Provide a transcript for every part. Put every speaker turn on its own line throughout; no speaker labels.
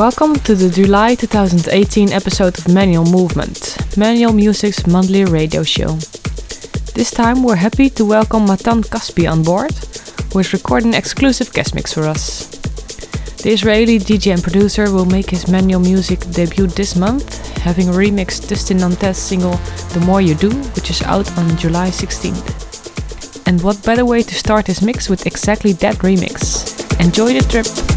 Welcome to the July 2018 episode of Manual Movement, Manual Music's monthly radio show. This time we're happy to welcome Matan Caspi on board, who is recording exclusive guest mix for us. The Israeli DJ and producer will make his Manual Music debut this month, having remixed Dustin Nantais' single The More You Do, which is out on July 16th. And what better way to start his mix with exactly that remix? Enjoy the trip!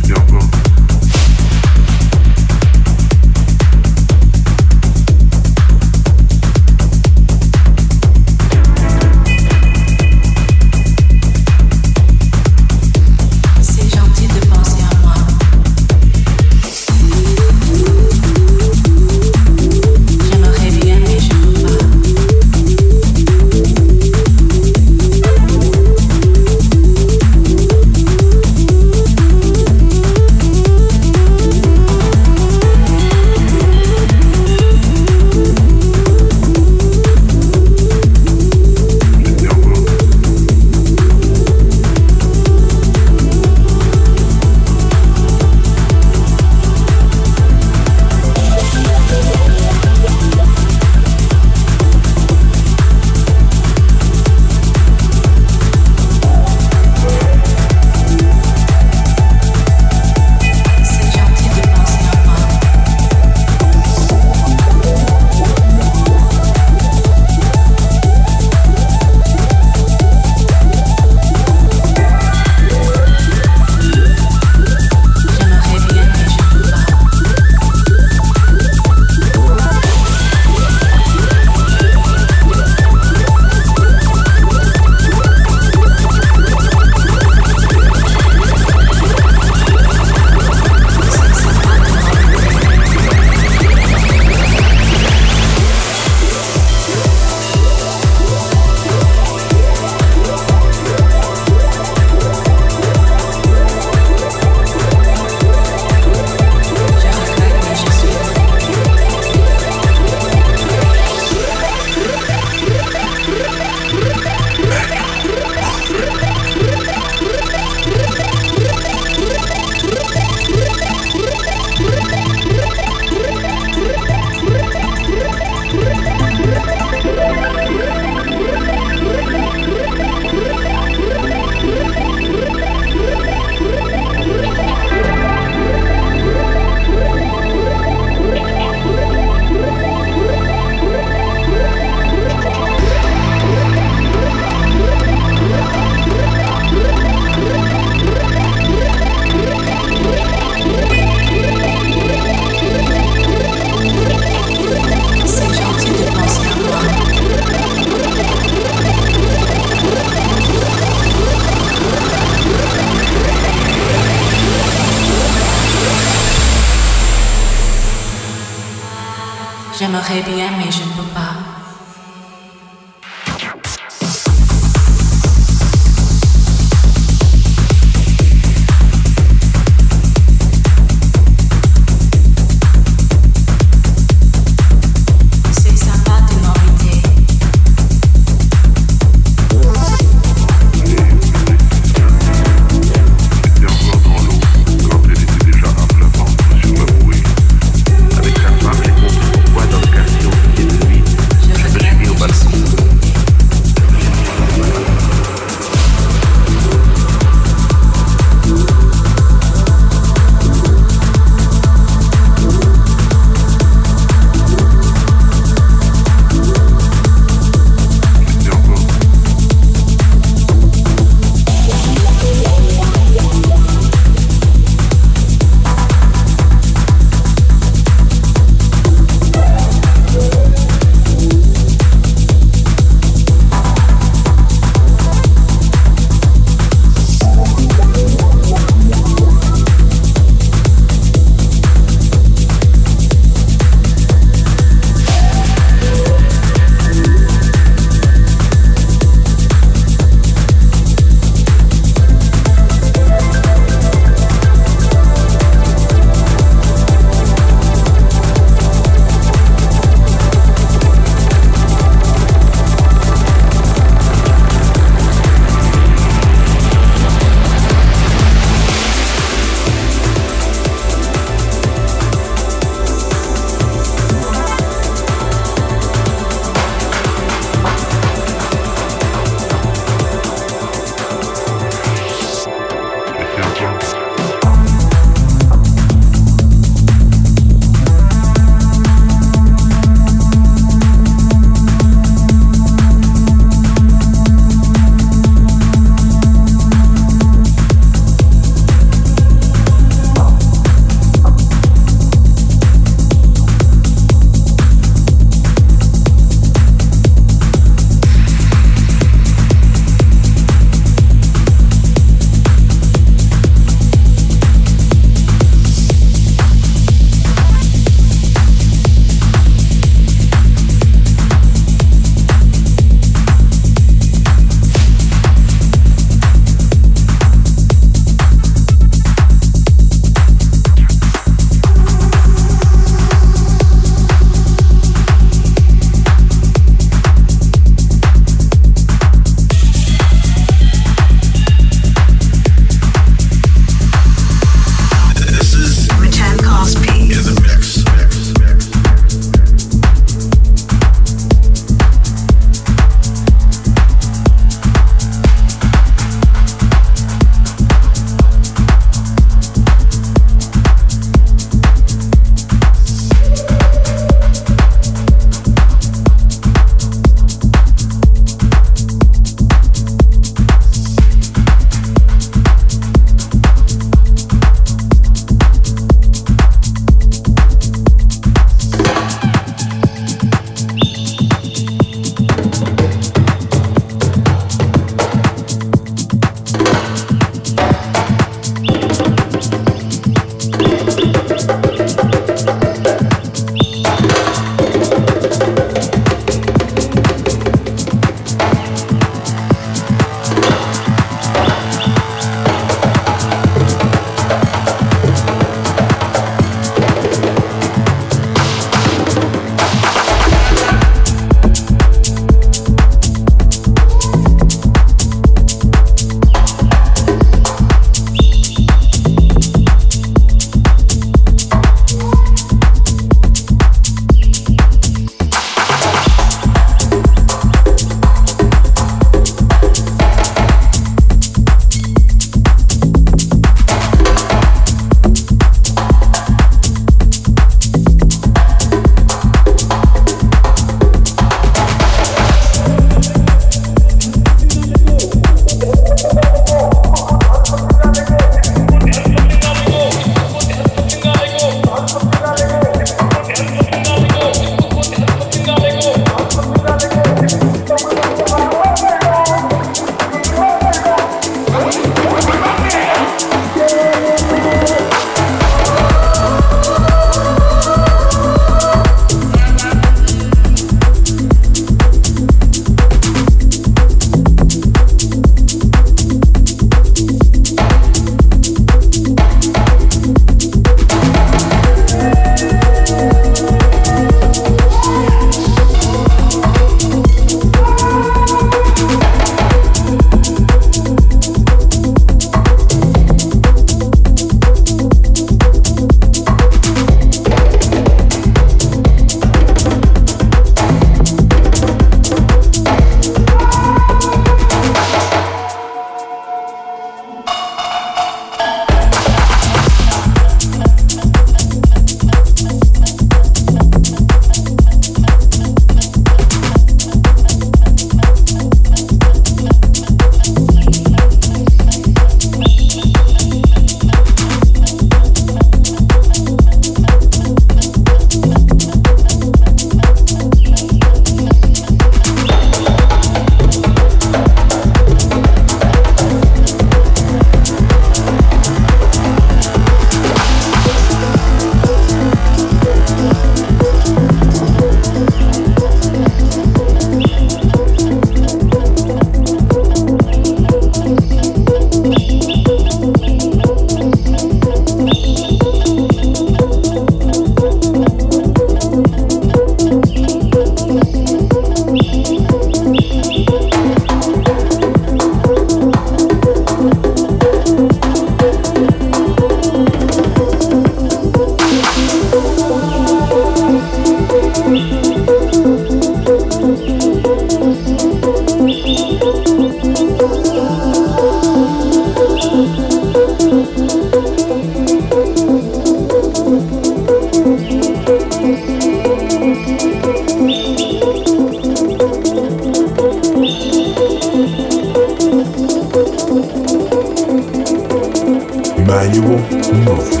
на
него новый.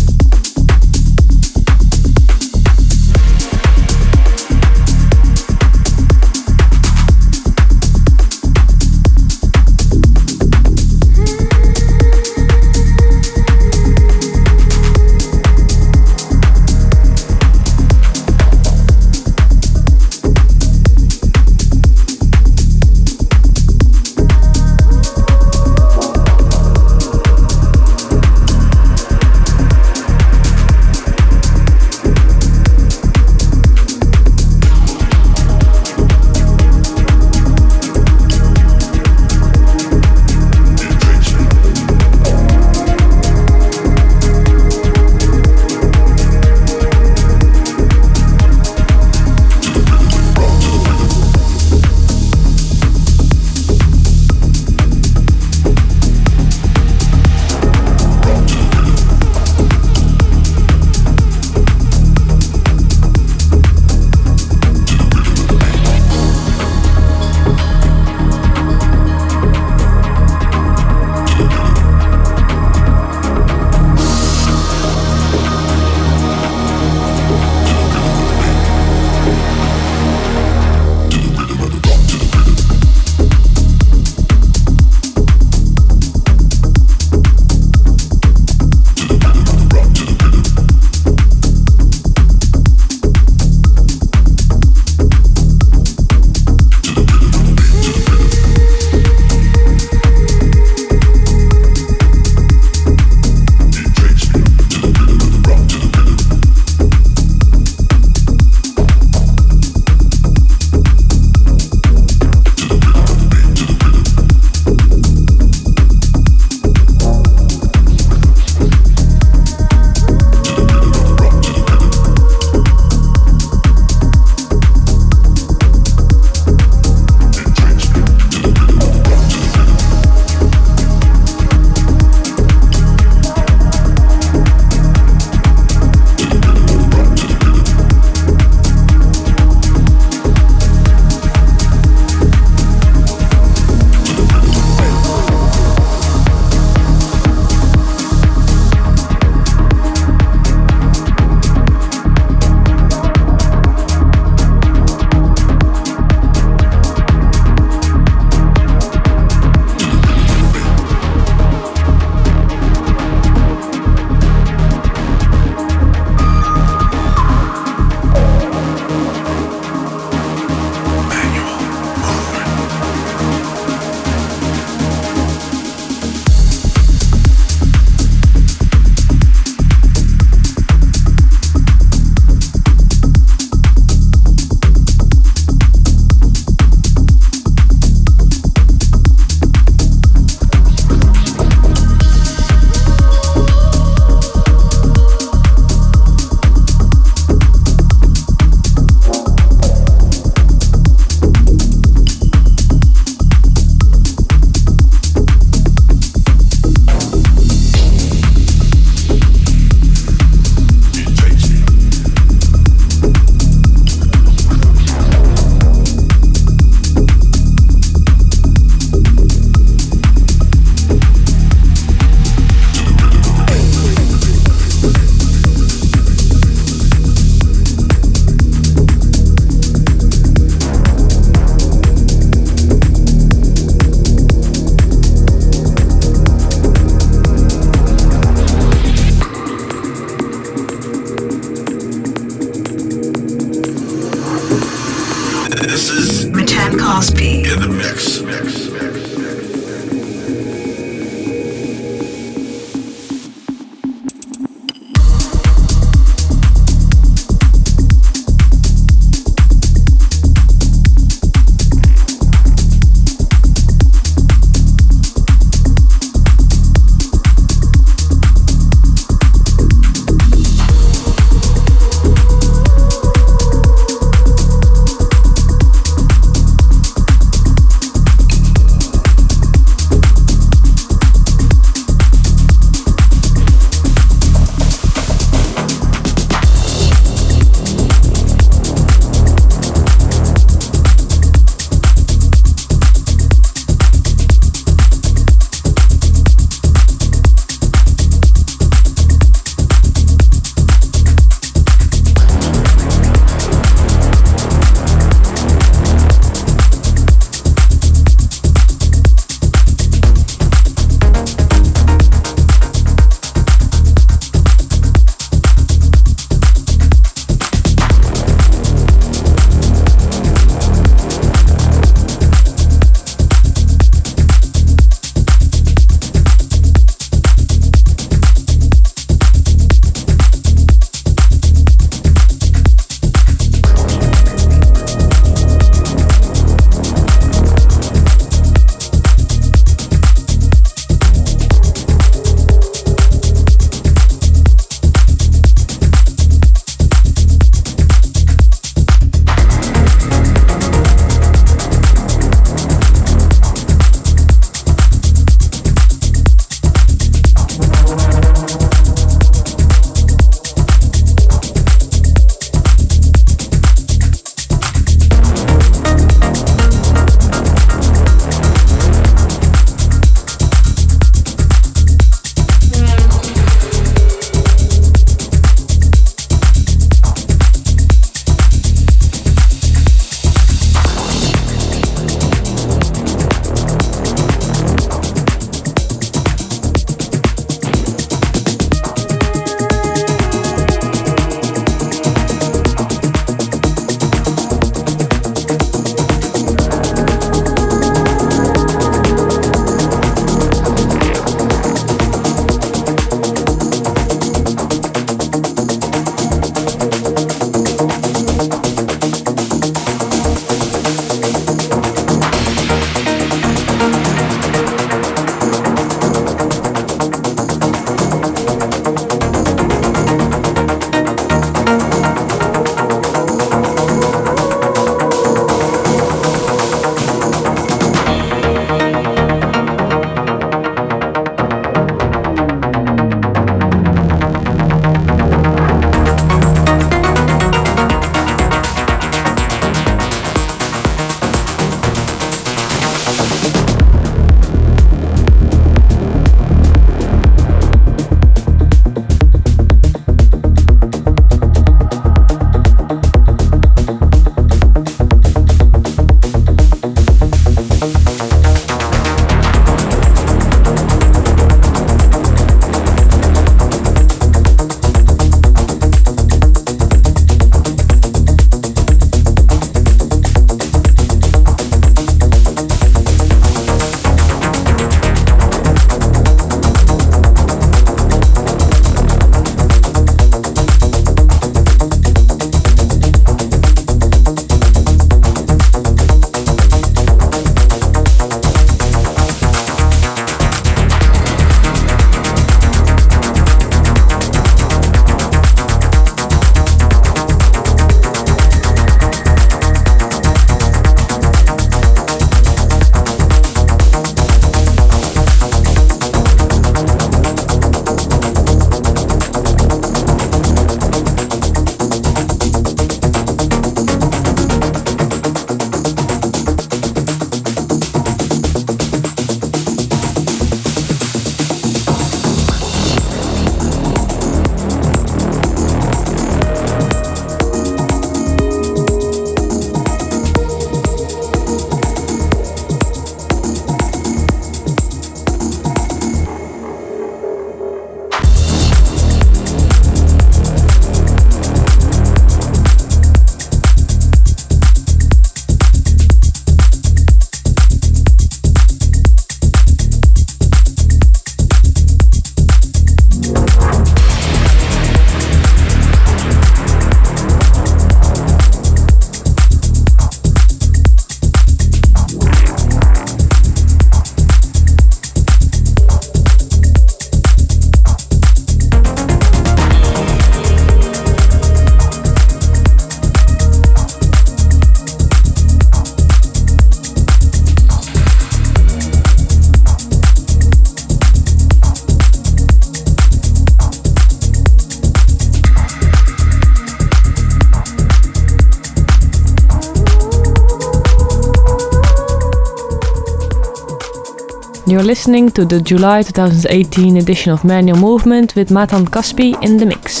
You're listening to the July 2018 edition of Manual Movement with Matan Caspi in the mix.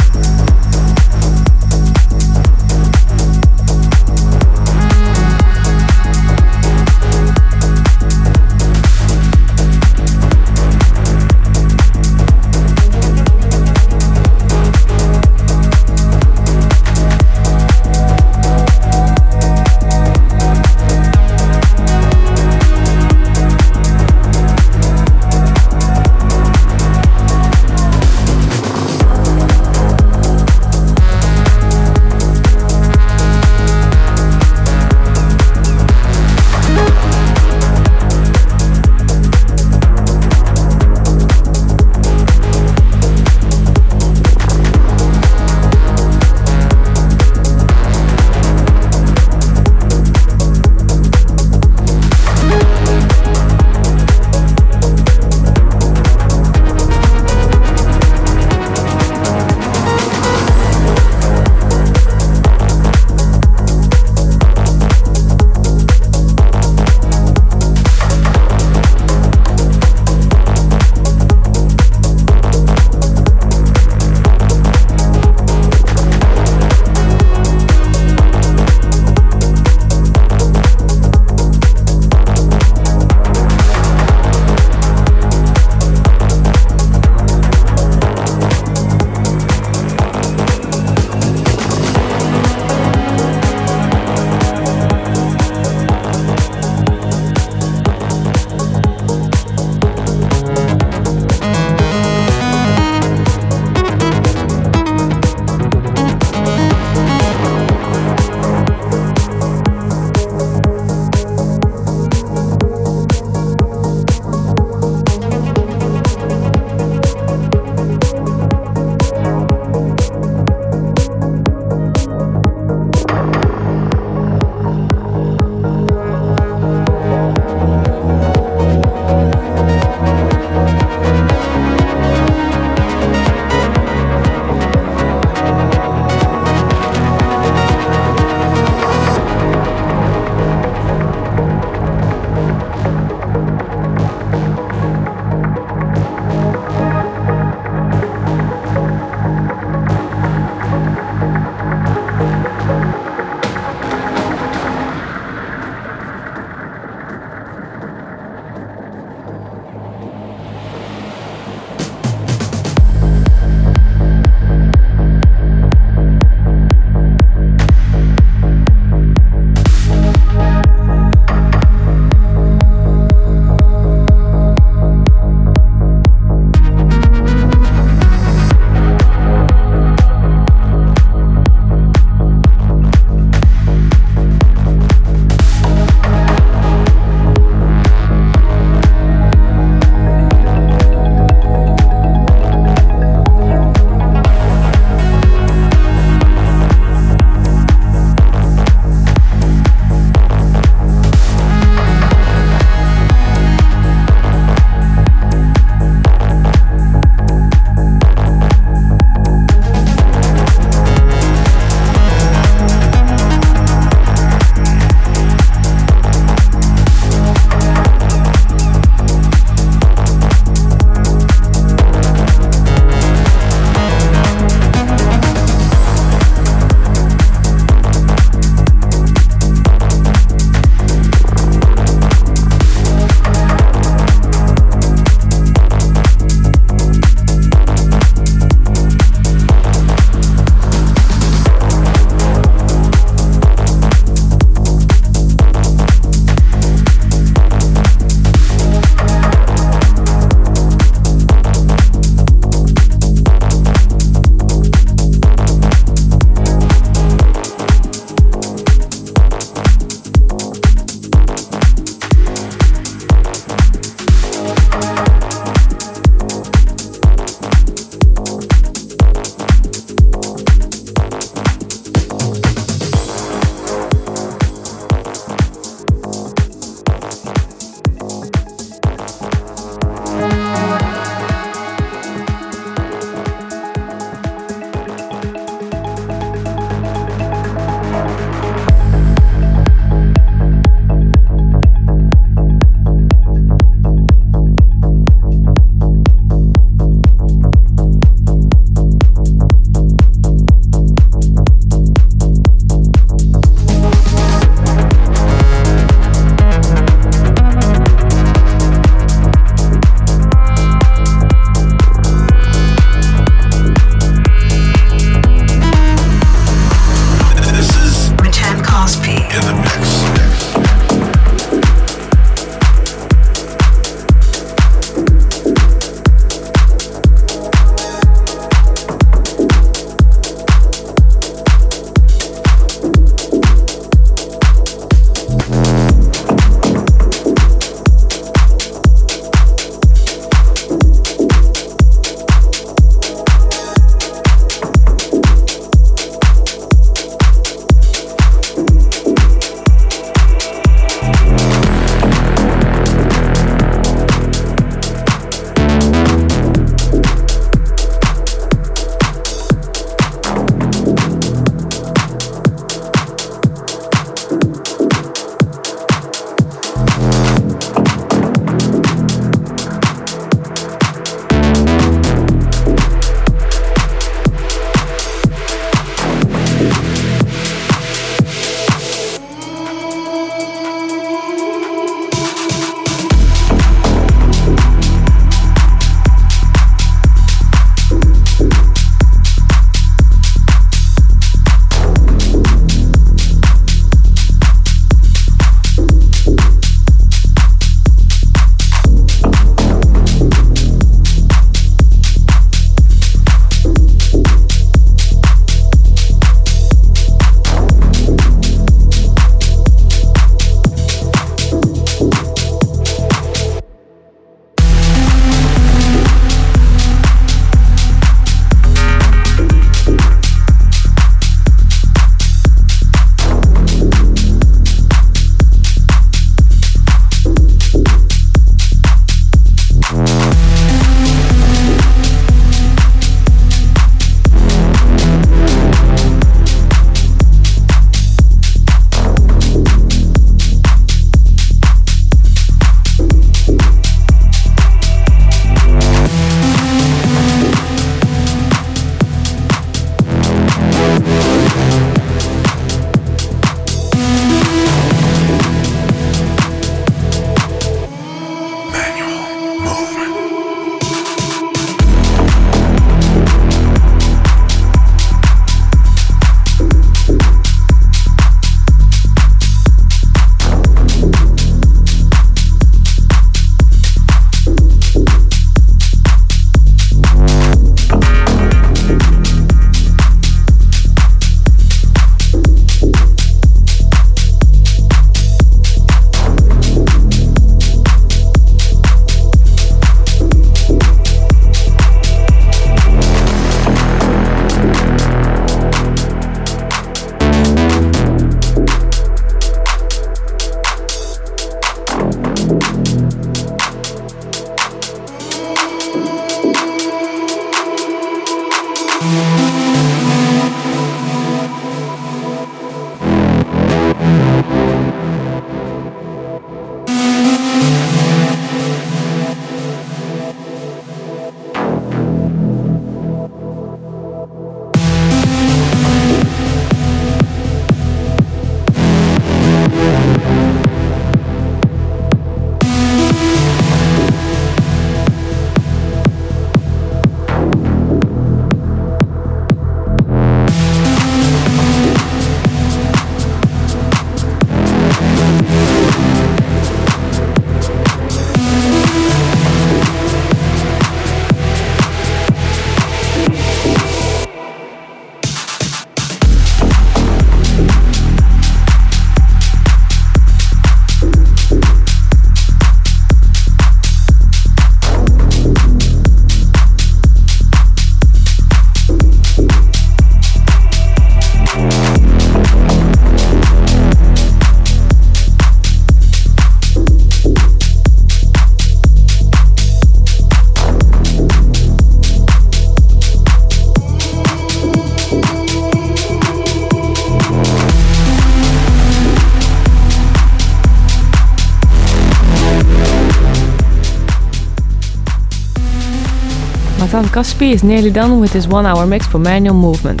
Caspi is nearly done with his one hour mix for Manual Movement.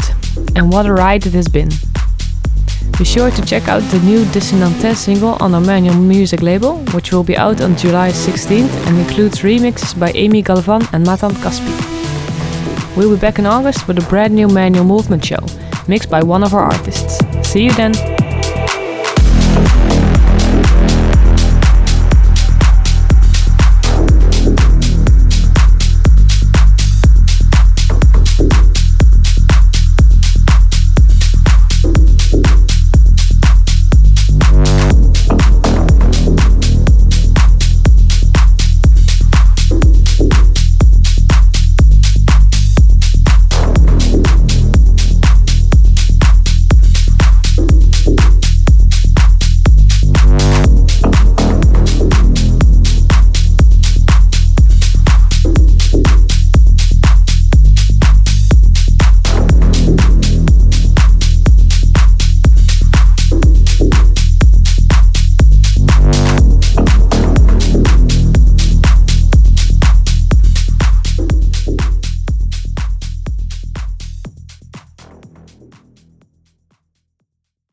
And what a ride it has been! Be sure to check out the new Dissonante single on our Manual Music label, which will be out on July 16th and includes remixes by Amy Galvan and Matan Caspi. We'll be back in August with a brand new Manual Movement show, mixed by one of our artists. See you then!